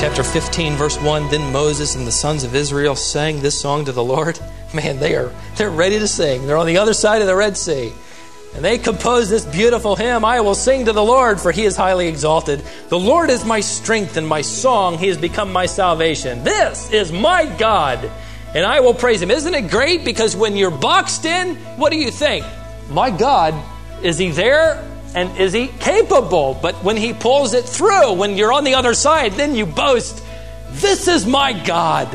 Chapter 15, verse 1 Then Moses and the sons of Israel sang this song to the Lord. Man, they are they're ready to sing. They're on the other side of the Red Sea. And they composed this beautiful hymn I will sing to the Lord, for he is highly exalted. The Lord is my strength and my song. He has become my salvation. This is my God, and I will praise him. Isn't it great? Because when you're boxed in, what do you think? My God, is he there? And is he capable? But when he pulls it through, when you're on the other side, then you boast, This is my God.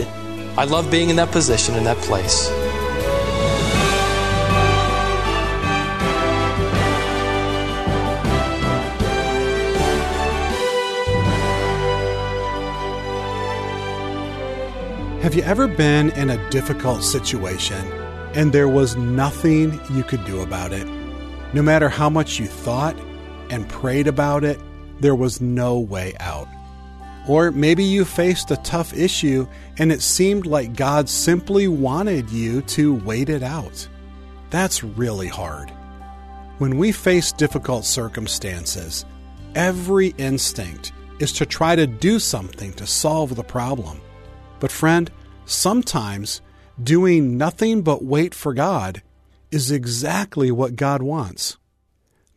I love being in that position, in that place. Have you ever been in a difficult situation and there was nothing you could do about it? No matter how much you thought and prayed about it, there was no way out. Or maybe you faced a tough issue and it seemed like God simply wanted you to wait it out. That's really hard. When we face difficult circumstances, every instinct is to try to do something to solve the problem. But, friend, sometimes doing nothing but wait for God is exactly what God wants.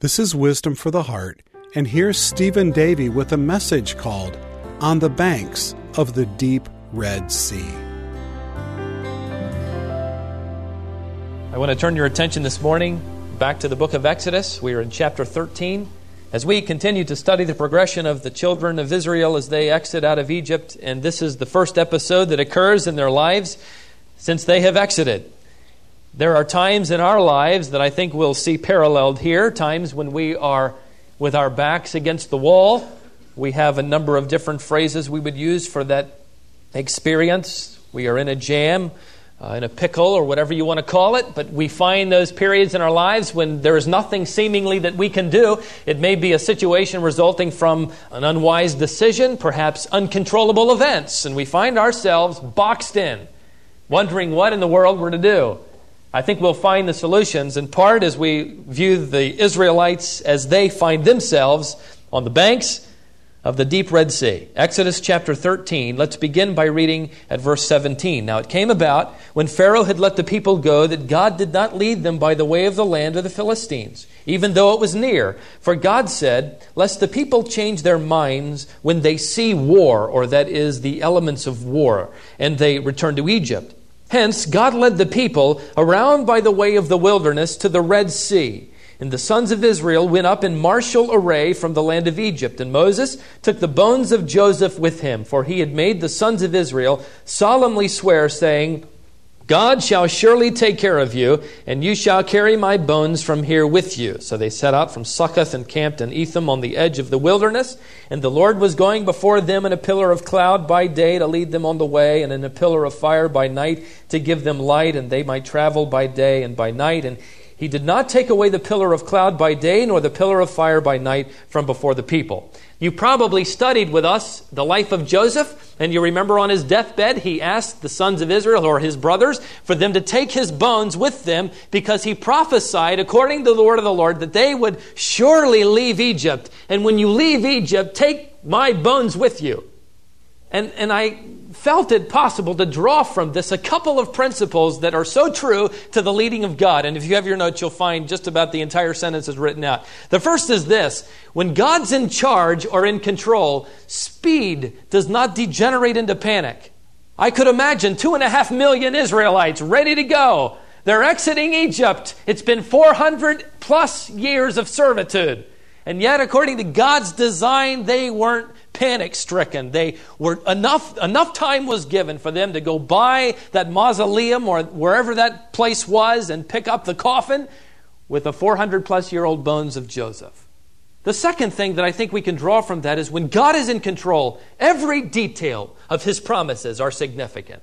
This is Wisdom for the Heart, and here's Stephen Davey with a message called On the Banks of the Deep Red Sea. I want to turn your attention this morning back to the book of Exodus. We are in chapter 13. As we continue to study the progression of the children of Israel as they exit out of Egypt, and this is the first episode that occurs in their lives since they have exited. There are times in our lives that I think we'll see paralleled here, times when we are with our backs against the wall. We have a number of different phrases we would use for that experience. We are in a jam uh, in a pickle or whatever you want to call it, but we find those periods in our lives when there is nothing seemingly that we can do. It may be a situation resulting from an unwise decision, perhaps uncontrollable events, and we find ourselves boxed in, wondering what in the world we're to do. I think we'll find the solutions in part as we view the Israelites as they find themselves on the banks of the deep Red Sea. Exodus chapter 13. Let's begin by reading at verse 17. Now it came about when Pharaoh had let the people go that God did not lead them by the way of the land of the Philistines, even though it was near. For God said, Lest the people change their minds when they see war, or that is, the elements of war, and they return to Egypt. Hence, God led the people around by the way of the wilderness to the Red Sea and the sons of Israel went up in martial array from the land of Egypt. And Moses took the bones of Joseph with him, for he had made the sons of Israel solemnly swear, saying, God shall surely take care of you, and you shall carry my bones from here with you. So they set out from Succoth and camped in Etham on the edge of the wilderness. And the Lord was going before them in a pillar of cloud by day to lead them on the way, and in a pillar of fire by night to give them light, and they might travel by day and by night. And he did not take away the pillar of cloud by day, nor the pillar of fire by night from before the people. You probably studied with us the life of Joseph, and you remember on his deathbed, he asked the sons of Israel or his brothers for them to take his bones with them because he prophesied, according to the word of the Lord, that they would surely leave Egypt. And when you leave Egypt, take my bones with you. And, and I felt it possible to draw from this a couple of principles that are so true to the leading of God. And if you have your notes, you'll find just about the entire sentence is written out. The first is this when God's in charge or in control, speed does not degenerate into panic. I could imagine two and a half million Israelites ready to go. They're exiting Egypt. It's been 400 plus years of servitude. And yet, according to God's design, they weren't panic stricken. They were enough enough time was given for them to go by that mausoleum or wherever that place was and pick up the coffin with the 400 plus year old bones of Joseph. The second thing that I think we can draw from that is when God is in control, every detail of his promises are significant.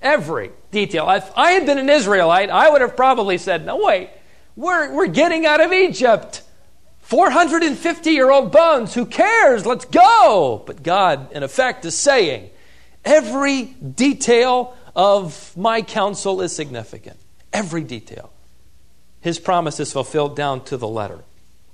Every detail. If I had been an Israelite, I would have probably said, No, wait, we're, we're getting out of Egypt. 450 year old bones, who cares? Let's go. But God, in effect, is saying, every detail of my counsel is significant. Every detail. His promise is fulfilled down to the letter.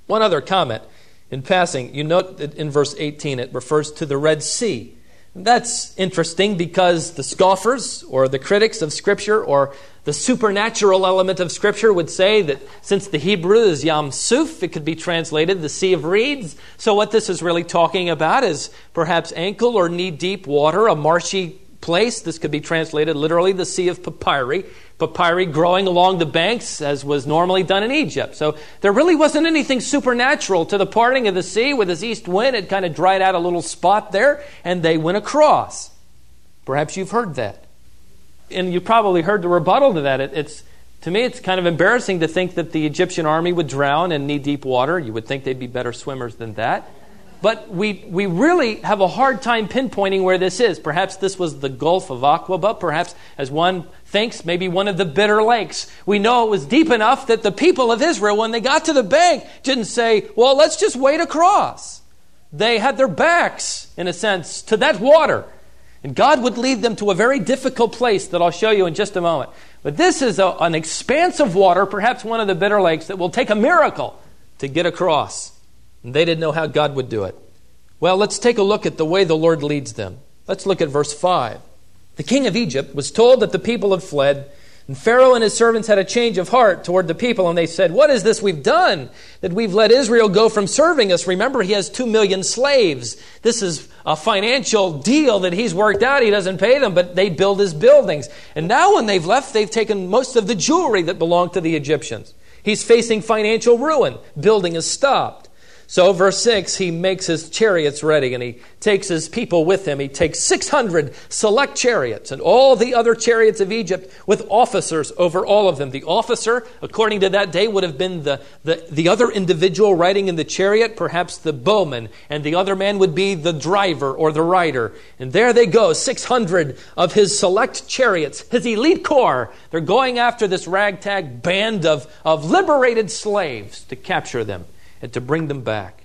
One other comment in passing. You note that in verse 18 it refers to the Red Sea. That's interesting because the scoffers or the critics of Scripture or the supernatural element of Scripture would say that since the Hebrew is Yam Suf, it could be translated the Sea of Reeds. So, what this is really talking about is perhaps ankle or knee deep water, a marshy place. This could be translated literally the Sea of Papyri papyri growing along the banks as was normally done in Egypt. So there really wasn't anything supernatural to the parting of the sea with this east wind. It kind of dried out a little spot there and they went across. Perhaps you've heard that. And you probably heard the rebuttal to that. It, it's to me, it's kind of embarrassing to think that the Egyptian army would drown in knee deep water. You would think they'd be better swimmers than that. But we, we really have a hard time pinpointing where this is. Perhaps this was the Gulf of Aqaba. Perhaps, as one thinks, maybe one of the bitter lakes. We know it was deep enough that the people of Israel, when they got to the bank, didn't say, well, let's just wade across. They had their backs, in a sense, to that water. And God would lead them to a very difficult place that I'll show you in just a moment. But this is a, an expanse of water, perhaps one of the bitter lakes, that will take a miracle to get across. And they didn't know how God would do it. Well, let's take a look at the way the Lord leads them. Let's look at verse 5. The king of Egypt was told that the people had fled, and Pharaoh and his servants had a change of heart toward the people, and they said, What is this we've done? That we've let Israel go from serving us. Remember, he has two million slaves. This is a financial deal that he's worked out. He doesn't pay them, but they build his buildings. And now, when they've left, they've taken most of the jewelry that belonged to the Egyptians. He's facing financial ruin. Building has stopped. So, verse 6, he makes his chariots ready and he takes his people with him. He takes 600 select chariots and all the other chariots of Egypt with officers over all of them. The officer, according to that day, would have been the, the, the other individual riding in the chariot, perhaps the bowman, and the other man would be the driver or the rider. And there they go, 600 of his select chariots, his elite corps. They're going after this ragtag band of, of liberated slaves to capture them and to bring them back.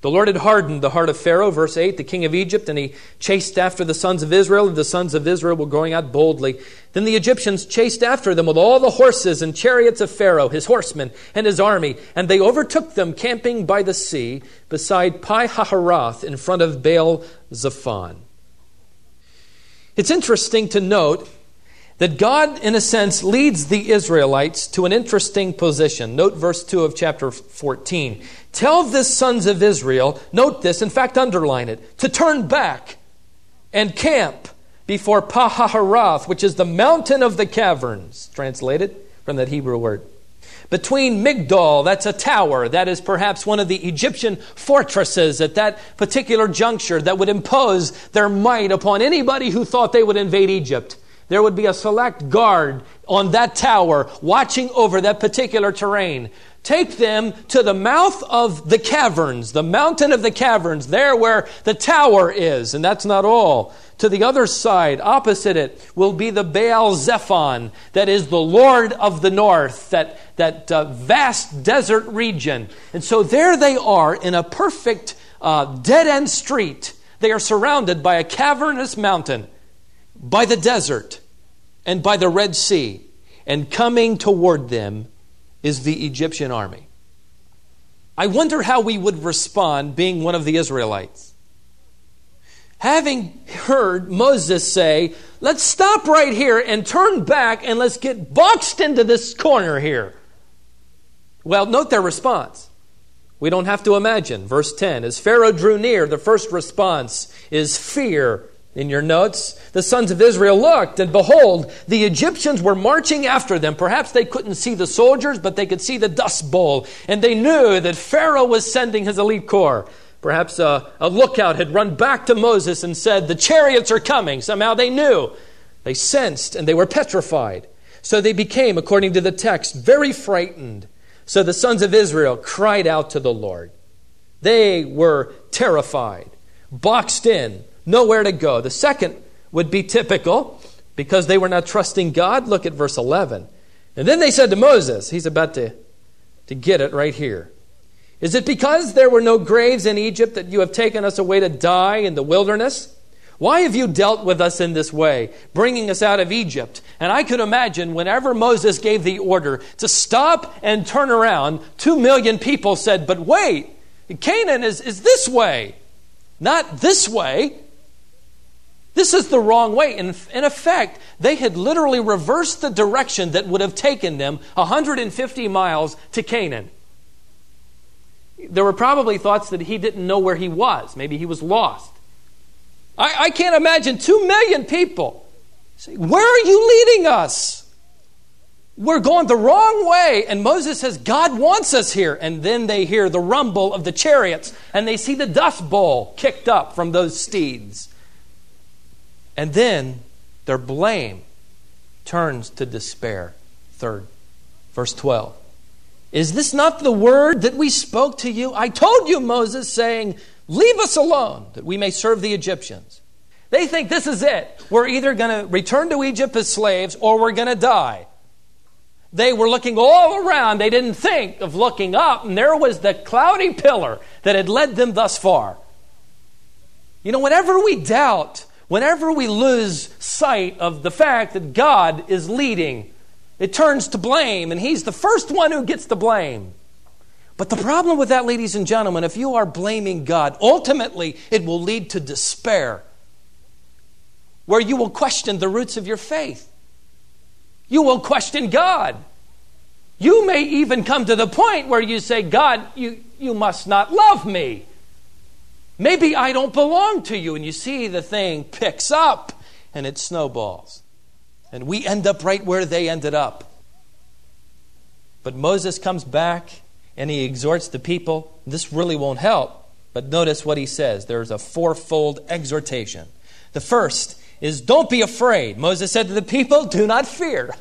The Lord had hardened the heart of Pharaoh, verse 8, the king of Egypt, and he chased after the sons of Israel, and the sons of Israel were going out boldly. Then the Egyptians chased after them with all the horses and chariots of Pharaoh, his horsemen, and his army, and they overtook them camping by the sea beside Pi-hahiroth in front of Baal Zephon. It's interesting to note that God, in a sense, leads the Israelites to an interesting position. Note verse 2 of chapter 14. Tell the sons of Israel, note this, in fact, underline it, to turn back and camp before Pi-hahiroth, which is the mountain of the caverns, translated from that Hebrew word. Between Migdol, that's a tower, that is perhaps one of the Egyptian fortresses at that particular juncture that would impose their might upon anybody who thought they would invade Egypt there would be a select guard on that tower watching over that particular terrain. Take them to the mouth of the caverns, the mountain of the caverns, there where the tower is. And that's not all. To the other side, opposite it, will be the Baal Zephon, that is the Lord of the north, that, that uh, vast desert region. And so there they are in a perfect uh, dead end street. They are surrounded by a cavernous mountain by the desert and by the Red Sea, and coming toward them is the Egyptian army. I wonder how we would respond being one of the Israelites. Having heard Moses say, let's stop right here and turn back and let's get boxed into this corner here. Well, note their response. We don't have to imagine. Verse 10 As Pharaoh drew near, the first response is fear in your notes, the sons of Israel looked, and behold, the Egyptians were marching after them. Perhaps they couldn't see the soldiers, but they could see the dust bowl, and they knew that Pharaoh was sending his elite corps. Perhaps a, a lookout had run back to Moses and said, The chariots are coming. Somehow they knew. They sensed, and they were petrified. So they became, according to the text, very frightened. So the sons of Israel cried out to the Lord. They were terrified, boxed in, nowhere to go. The second would be typical because they were not trusting God. Look at verse 11. And then they said to Moses, he's about to, to get it right here. Is it because there were no graves in Egypt that you have taken us away to die in the wilderness? Why have you dealt with us in this way, bringing us out of Egypt? And I could imagine whenever Moses gave the order to stop and turn around, two million people said, But wait, Canaan is, is this way, not this way. This is the wrong way. In, in effect, they had literally reversed the direction that would have taken them 150 miles to Canaan. There were probably thoughts that he didn't know where he was. Maybe he was lost. I, I can't imagine two million people say, Where are you leading us? We're going the wrong way. And Moses says, God wants us here. And then they hear the rumble of the chariots and they see the dust bowl kicked up from those steeds. And then their blame turns to despair. Third, verse 12. Is this not the word that we spoke to you? I told you, Moses, saying, Leave us alone that we may serve the Egyptians. They think this is it. We're either going to return to Egypt as slaves or we're going to die. They were looking all around. They didn't think of looking up, and there was the cloudy pillar that had led them thus far. You know, whenever we doubt, whenever we lose sight of the fact that God is leading, it turns to blame, and He's the first one who gets the blame. But the problem with that, ladies and gentlemen, if you are blaming God, ultimately it will lead to despair, where you will question the roots of your faith. You will question God. You may even come to the point where you say, God, you, you must not love me. Maybe I don't belong to you. And you see the thing picks up and it snowballs. And we end up right where they ended up. But Moses comes back and he exhorts the people. This really won't help, but notice what he says. There's a fourfold exhortation. The first is don't be afraid. Moses said to the people, do not fear.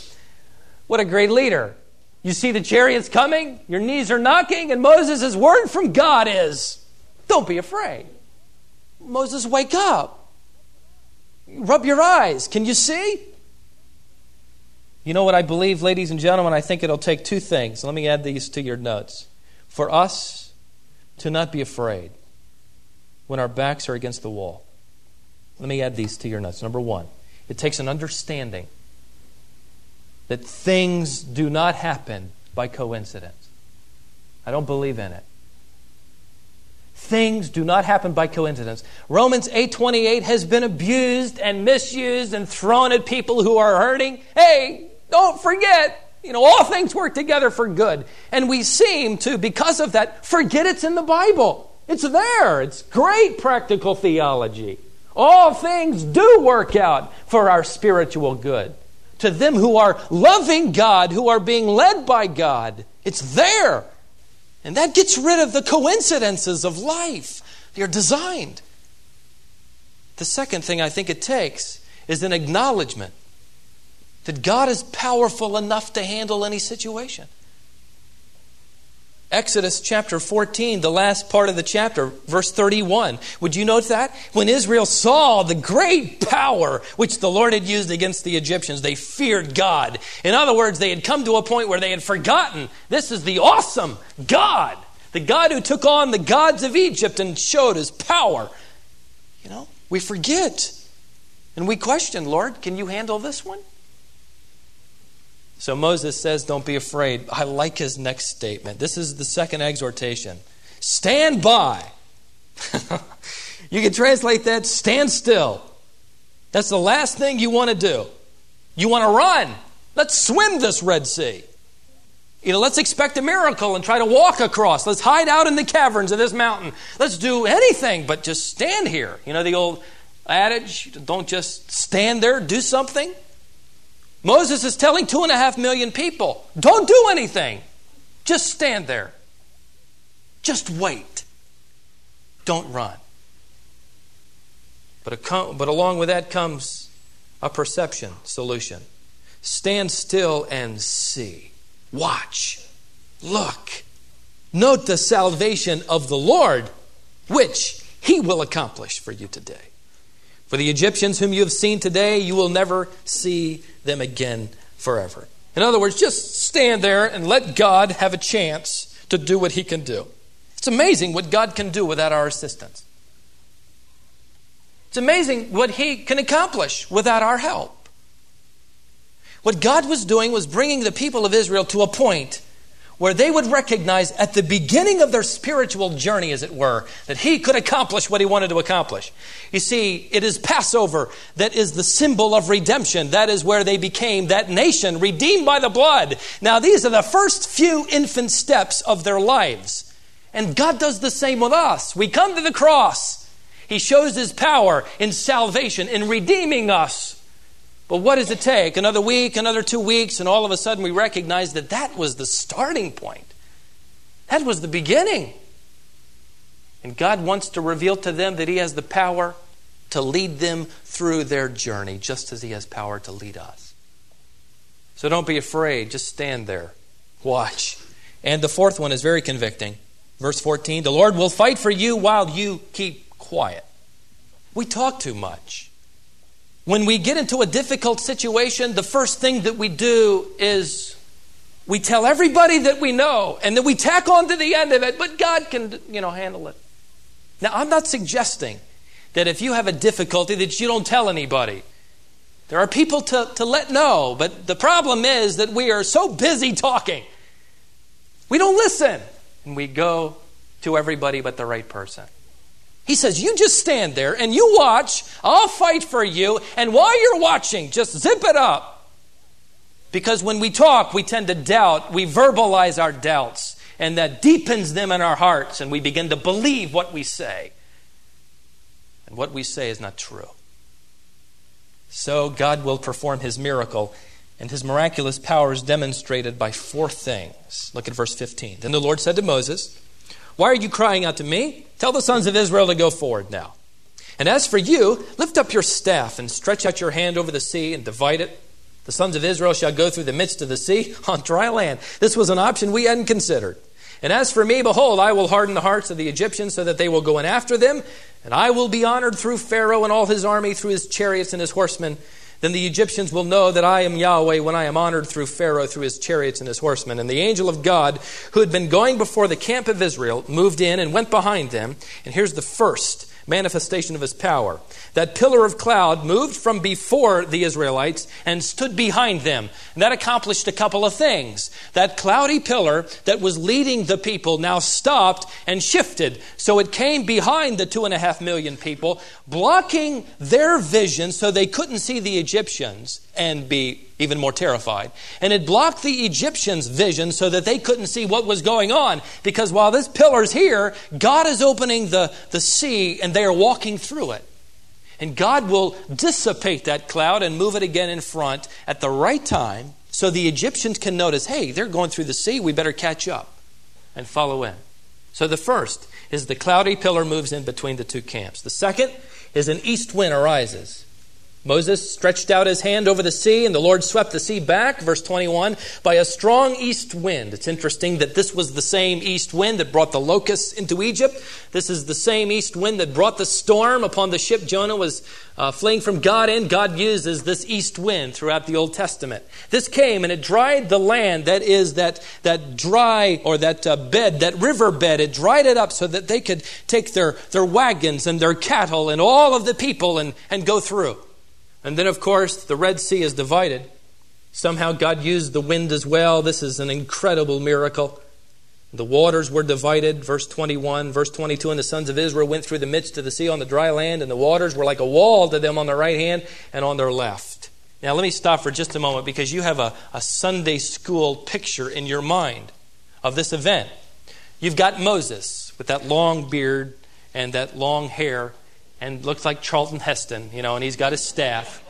what a great leader. You see the chariots coming, your knees are knocking, and Moses' word from God is, don't be afraid. Moses, wake up. Rub your eyes. Can you see? You know what I believe, ladies and gentlemen? I think it'll take two things. Let me add these to your notes. For us to not be afraid when our backs are against the wall. Let me add these to your notes. Number one, it takes an understanding that things do not happen by coincidence. I don't believe in it. Things do not happen by coincidence. Romans 8:28 has been abused and misused and thrown at people who are hurting. Hey, don't forget, you know, all things work together for good. And we seem to, because of that, forget it's in the Bible. It's there. It's great practical theology. All things do work out for our spiritual good. To them who are loving God, who are being led by God, it's there. And that gets rid of the coincidences of life. They're designed. The second thing I think it takes is an acknowledgement that God is powerful enough to handle any situation. Exodus chapter 14, the last part of the chapter, verse 31. Would you note that? When Israel saw the great power which the Lord had used against the Egyptians, they feared God. In other words, they had come to a point where they had forgotten this is the awesome God, the God who took on the gods of Egypt and showed his power. You know, we forget and we question, Lord, can you handle this one? So Moses says, Don't be afraid. I like his next statement. This is the second exhortation Stand by. you can translate that stand still. That's the last thing you want to do. You want to run. Let's swim this Red Sea. You know, let's expect a miracle and try to walk across. Let's hide out in the caverns of this mountain. Let's do anything but just stand here. You know the old adage, don't just stand there, do something. Moses is telling two and a half million people don't do anything, just stand there. Just wait. Don't run. But, but along with that comes a perception solution. Stand still and see. Watch. Look. Note the salvation of the Lord, which he will accomplish for you today. For the Egyptians whom you have seen today, you will never see them again forever. In other words, just stand there and let God have a chance to do what he can do. It's amazing what God can do without our assistance. It's amazing what he can accomplish without our help. What God was doing was bringing the people of Israel to a point where they would recognize at the beginning of their spiritual journey, as it were, that he could accomplish what he wanted to accomplish. You see, it is Passover that is the symbol of redemption. That is where they became that nation redeemed by the blood. Now, these are the first few infant steps of their lives. And God does the same with us. We come to the cross. He shows his power in salvation, in redeeming us. But what does it take? Another week, another two weeks, and all of a sudden we recognize that that was the starting point. That was the beginning. And God wants to reveal to them that He has the power to lead them through their journey, just as He has power to lead us. So don't be afraid. Just stand there. Watch. And the fourth one is very convicting. Verse 14 The Lord will fight for you while you keep quiet. We talk too much. When we get into a difficult situation, the first thing that we do is we tell everybody that we know, and then we tack on to the end of it, but God can, you know, handle it. Now, I'm not suggesting that if you have a difficulty that you don't tell anybody. There are people to, to let know, but the problem is that we are so busy talking. We don't listen, and we go to everybody but the right person. He says, You just stand there and you watch. I'll fight for you. And while you're watching, just zip it up. Because when we talk, we tend to doubt. We verbalize our doubts. And that deepens them in our hearts. And we begin to believe what we say. And what we say is not true. So God will perform his miracle. And his miraculous power is demonstrated by four things. Look at verse 15. Then the Lord said to Moses, why are you crying out to me? Tell the sons of Israel to go forward now. And as for you, lift up your staff and stretch out your hand over the sea and divide it. The sons of Israel shall go through the midst of the sea on dry land. This was an option we hadn't considered. And as for me, behold, I will harden the hearts of the Egyptians so that they will go in after them, and I will be honored through Pharaoh and all his army, through his chariots and his horsemen. Then the Egyptians will know that I am Yahweh when I am honored through Pharaoh, through his chariots and his horsemen. And the angel of God, who had been going before the camp of Israel, moved in and went behind them. And here's the first manifestation of his power. That pillar of cloud moved from before the Israelites and stood behind them. And that accomplished a couple of things. That cloudy pillar that was leading the people now stopped and shifted. So it came behind the two and a half million people, blocking their vision so they couldn't see the Egyptians and be even more terrified. And it blocked the Egyptians' vision so that they couldn't see what was going on. Because while this pillar's here, God is opening the, the sea and they are walking through it. And God will dissipate that cloud and move it again in front at the right time so the Egyptians can notice hey, they're going through the sea, we better catch up and follow in. So the first is the cloudy pillar moves in between the two camps. The second is an east wind arises. Moses stretched out his hand over the sea, and the Lord swept the sea back, verse 21, by a strong east wind. It's interesting that this was the same east wind that brought the locusts into Egypt. This is the same east wind that brought the storm upon the ship Jonah was uh, fleeing from God in. God uses this east wind throughout the Old Testament. This came and it dried the land, that is, that, that dry or that uh, bed, that river bed. It dried it up so that they could take their, their wagons and their cattle and all of the people and, and go through. And then, of course, the Red Sea is divided. Somehow God used the wind as well. This is an incredible miracle. The waters were divided, verse 21. Verse 22 And the sons of Israel went through the midst of the sea on the dry land, and the waters were like a wall to them on their right hand and on their left. Now, let me stop for just a moment because you have a, a Sunday school picture in your mind of this event. You've got Moses with that long beard and that long hair and looks like Charlton Heston, you know, and he's got his staff.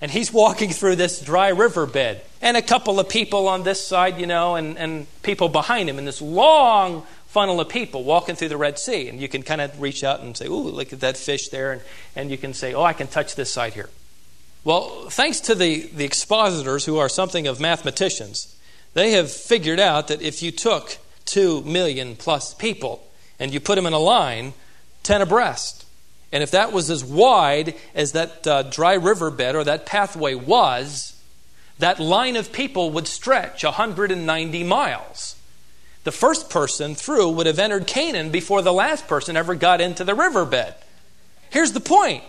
And he's walking through this dry riverbed. And a couple of people on this side, you know, and, and people behind him, and this long funnel of people walking through the Red Sea. And you can kind of reach out and say, Ooh, look at that fish there. And, and you can say, Oh, I can touch this side here. Well, thanks to the, the expositors who are something of mathematicians, they have figured out that if you took two million plus people and you put them in a line, 10 abreast, and if that was as wide as that uh, dry riverbed or that pathway was, that line of people would stretch 190 miles. The first person through would have entered Canaan before the last person ever got into the riverbed. Here's the point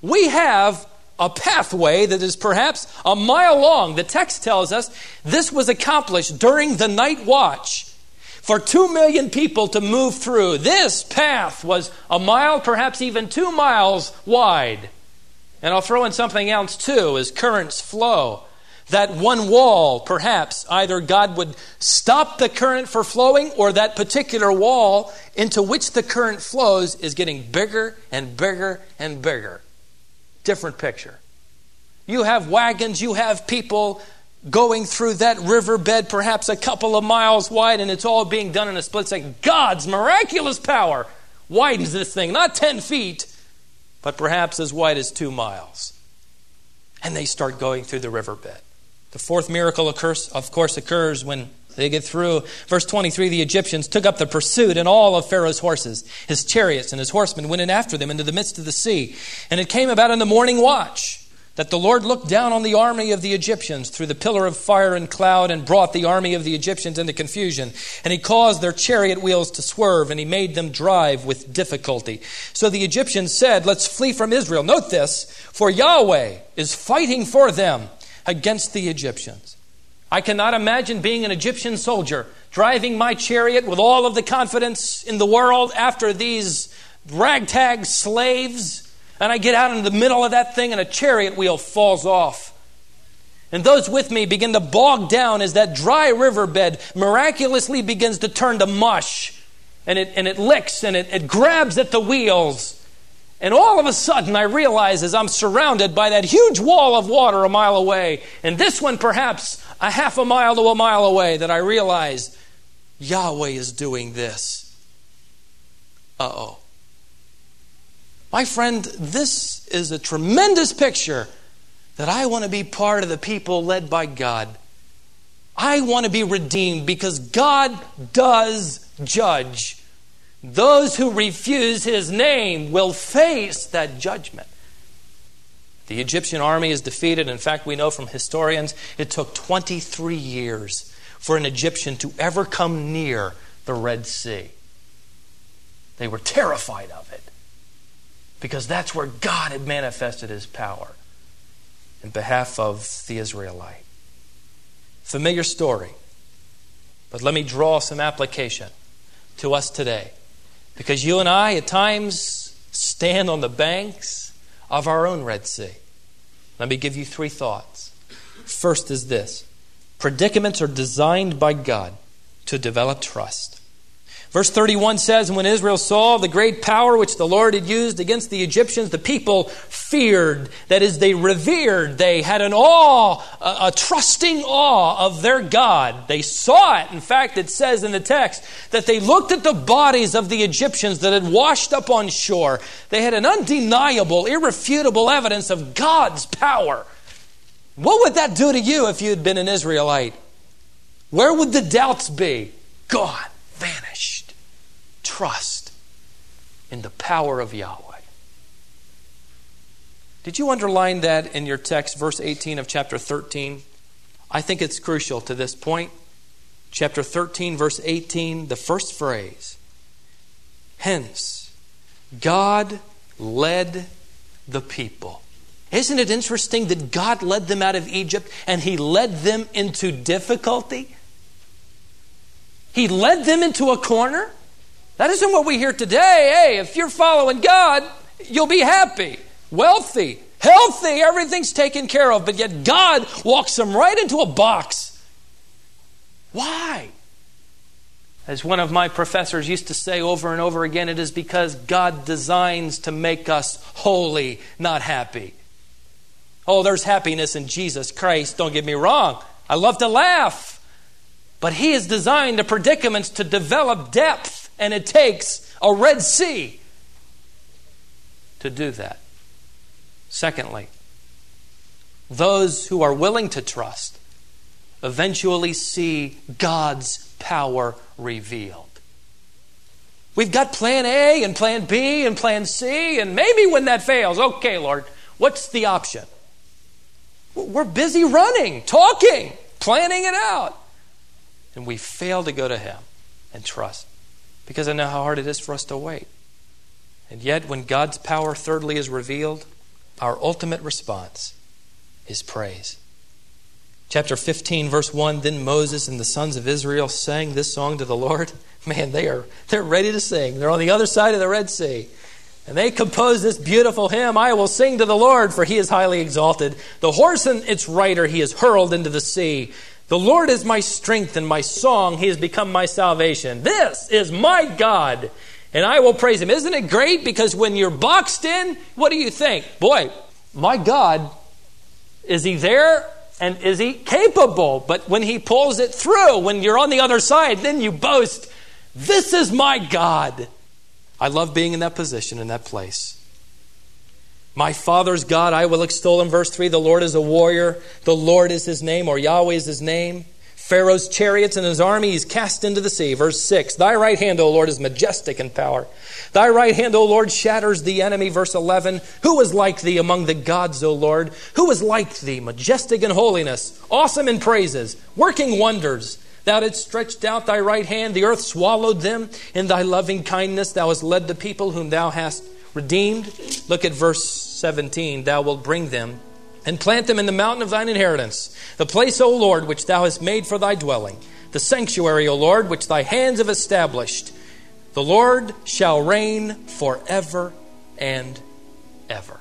we have a pathway that is perhaps a mile long. The text tells us this was accomplished during the night watch for two million people to move through. This path was a mile, perhaps even two miles wide. And I'll throw in something else too as currents flow. That one wall, perhaps, either God would stop the current for flowing, or that particular wall into which the current flows is getting bigger and bigger and bigger. Different picture. You have wagons, you have people going through that riverbed, perhaps a couple of miles wide, and it's all being done in a split second. God's miraculous power widens this thing, not 10 feet, but perhaps as wide as two miles. And they start going through the riverbed. The fourth miracle, occurs, of course, occurs when they get through. Verse 23 the Egyptians took up the pursuit, and all of Pharaoh's horses, his chariots, and his horsemen went in after them into the midst of the sea. And it came about in the morning watch that the Lord looked down on the army of the Egyptians through the pillar of fire and cloud and brought the army of the Egyptians into confusion. And he caused their chariot wheels to swerve and he made them drive with difficulty. So the Egyptians said, Let's flee from Israel. Note this, for Yahweh is fighting for them against the Egyptians. I cannot imagine being an Egyptian soldier driving my chariot with all of the confidence in the world after these ragtag slaves and I get out in the middle of that thing and a chariot wheel falls off. And those with me begin to bog down as that dry riverbed miraculously begins to turn to mush. And it, and it licks and it, it grabs at the wheels. And all of a sudden, I realize as I'm surrounded by that huge wall of water a mile away, and this one perhaps a half a mile to a mile away, that I realize Yahweh is doing this. Uh oh. My friend, this is a tremendous picture that I want to be part of the people led by God. I want to be redeemed because God does judge. Those who refuse his name will face that judgment. The Egyptian army is defeated. In fact, we know from historians it took 23 years for an Egyptian to ever come near the Red Sea. They were terrified of it because that's where God had manifested his power in behalf of the Israelite. Familiar story, but let me draw some application to us today. Because you and I, at times, stand on the banks of our own Red Sea. Let me give you three thoughts. First is this predicaments are designed by God to develop trust. Verse 31 says, And when Israel saw the great power which the Lord had used against the Egyptians, the people feared. That is, they revered. They had an awe, a, a, trusting awe of their God. They saw it. In fact, it says in the text that they looked at the bodies of the Egyptians that had washed up on shore. They had an undeniable, irrefutable evidence of God's power. What would that do to you if you had been an Israelite? Where would the doubts be? Gone, trust in the power of Yahweh. Did you underline that in your text, verse 18 of chapter 13? I think it's crucial to this point. Chapter 13, verse 18, the first phrase. Hence, God led the people. Isn't it interesting that God led them out of Egypt and He led them into difficulty? He led them into a corner. That isn't what we hear today. Hey, if you're following God, you'll be happy, wealthy, healthy, everything's taken care of. But yet God walks them right into a box. Why? As one of my professors used to say over and over again, it is because God designs to make us holy, not happy. Oh, there's happiness in Jesus Christ, don't get me wrong. I love to laugh. But He has designed the predicaments to develop depth and it takes a Red Sea to do that. Secondly, those who are willing to trust eventually see God's power revealed. We've got plan A and plan B and plan C, and maybe when that fails, okay, Lord, what's the option? We're busy running, talking, planning it out. And we fail to go to Him and trust because I know how hard it is for us to wait. And yet, when God's power, thirdly, is revealed, our ultimate response is praise. Chapter 15, verse 1 Then Moses and the sons of Israel sang this song to the Lord. Man, they are they're ready to sing. They're on the other side of the Red Sea. And they composed this beautiful hymn I will sing to the Lord, for he is highly exalted. The horse and its rider he has hurled into the sea. The Lord is my strength and my song. He has become my salvation. This is my God, and I will praise him. Isn't it great? Because when you're boxed in, what do you think? Boy, my God, is he there? And is he capable? But when he pulls it through, when you're on the other side, then you boast, This is my God. I love being in that position, in that place. My Father's God, I will extol him. Verse 3 The Lord is a warrior, the Lord is his name, or Yahweh is his name. Pharaoh's chariots and his army he's cast into the sea. Verse 6 Thy right hand, O Lord, is majestic in power. Thy right hand, O Lord, shatters the enemy. Verse 11 Who is like thee among the gods, O Lord? Who is like thee, majestic in holiness, awesome in praises, working wonders? Thou didst stretch out thy right hand, the earth swallowed them. In thy loving kindness thou hast led the people whom thou hast redeemed. Look at verse 17. Thou wilt bring them and plant them in the mountain of thine inheritance, the place, O Lord, which thou hast made for thy dwelling, the sanctuary, O Lord, which thy hands have established. The Lord shall reign forever and ever.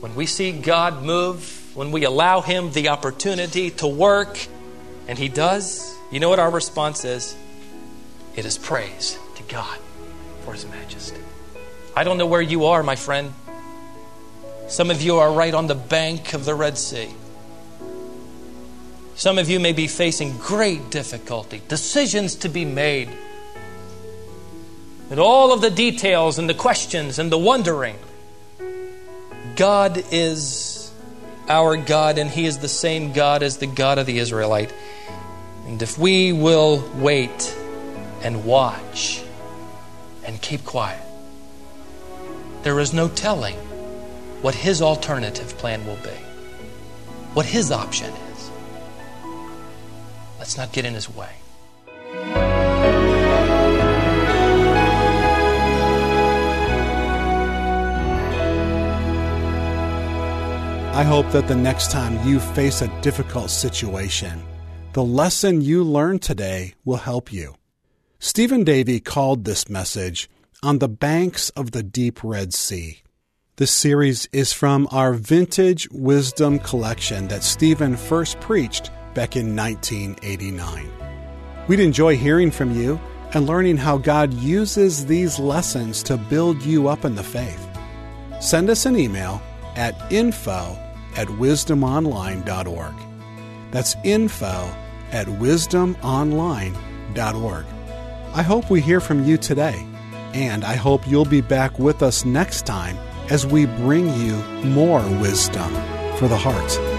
When we see God move, when we allow Him the opportunity to work, and He does, you know what our response is? It is praise to God for His majesty. I don't know where you are, my friend. Some of you are right on the bank of the Red Sea. Some of you may be facing great difficulty, decisions to be made, and all of the details and the questions and the wondering. God is our God, and He is the same God as the God of the Israelite. And if we will wait and watch and keep quiet, there is no telling what his alternative plan will be, what his option is. Let's not get in his way. I hope that the next time you face a difficult situation, the lesson you learned today will help you. Stephen Davey called this message On the Banks of the Deep Red Sea. This series is from our Vintage Wisdom collection that Stephen first preached back in 1989. We'd enjoy hearing from you and learning how God uses these lessons to build you up in the faith. Send us an email at info at wisdomonline.org. That's info at wisdomonline.org. I hope we hear from you today, and I hope you'll be back with us next time as we bring you more wisdom for the heart.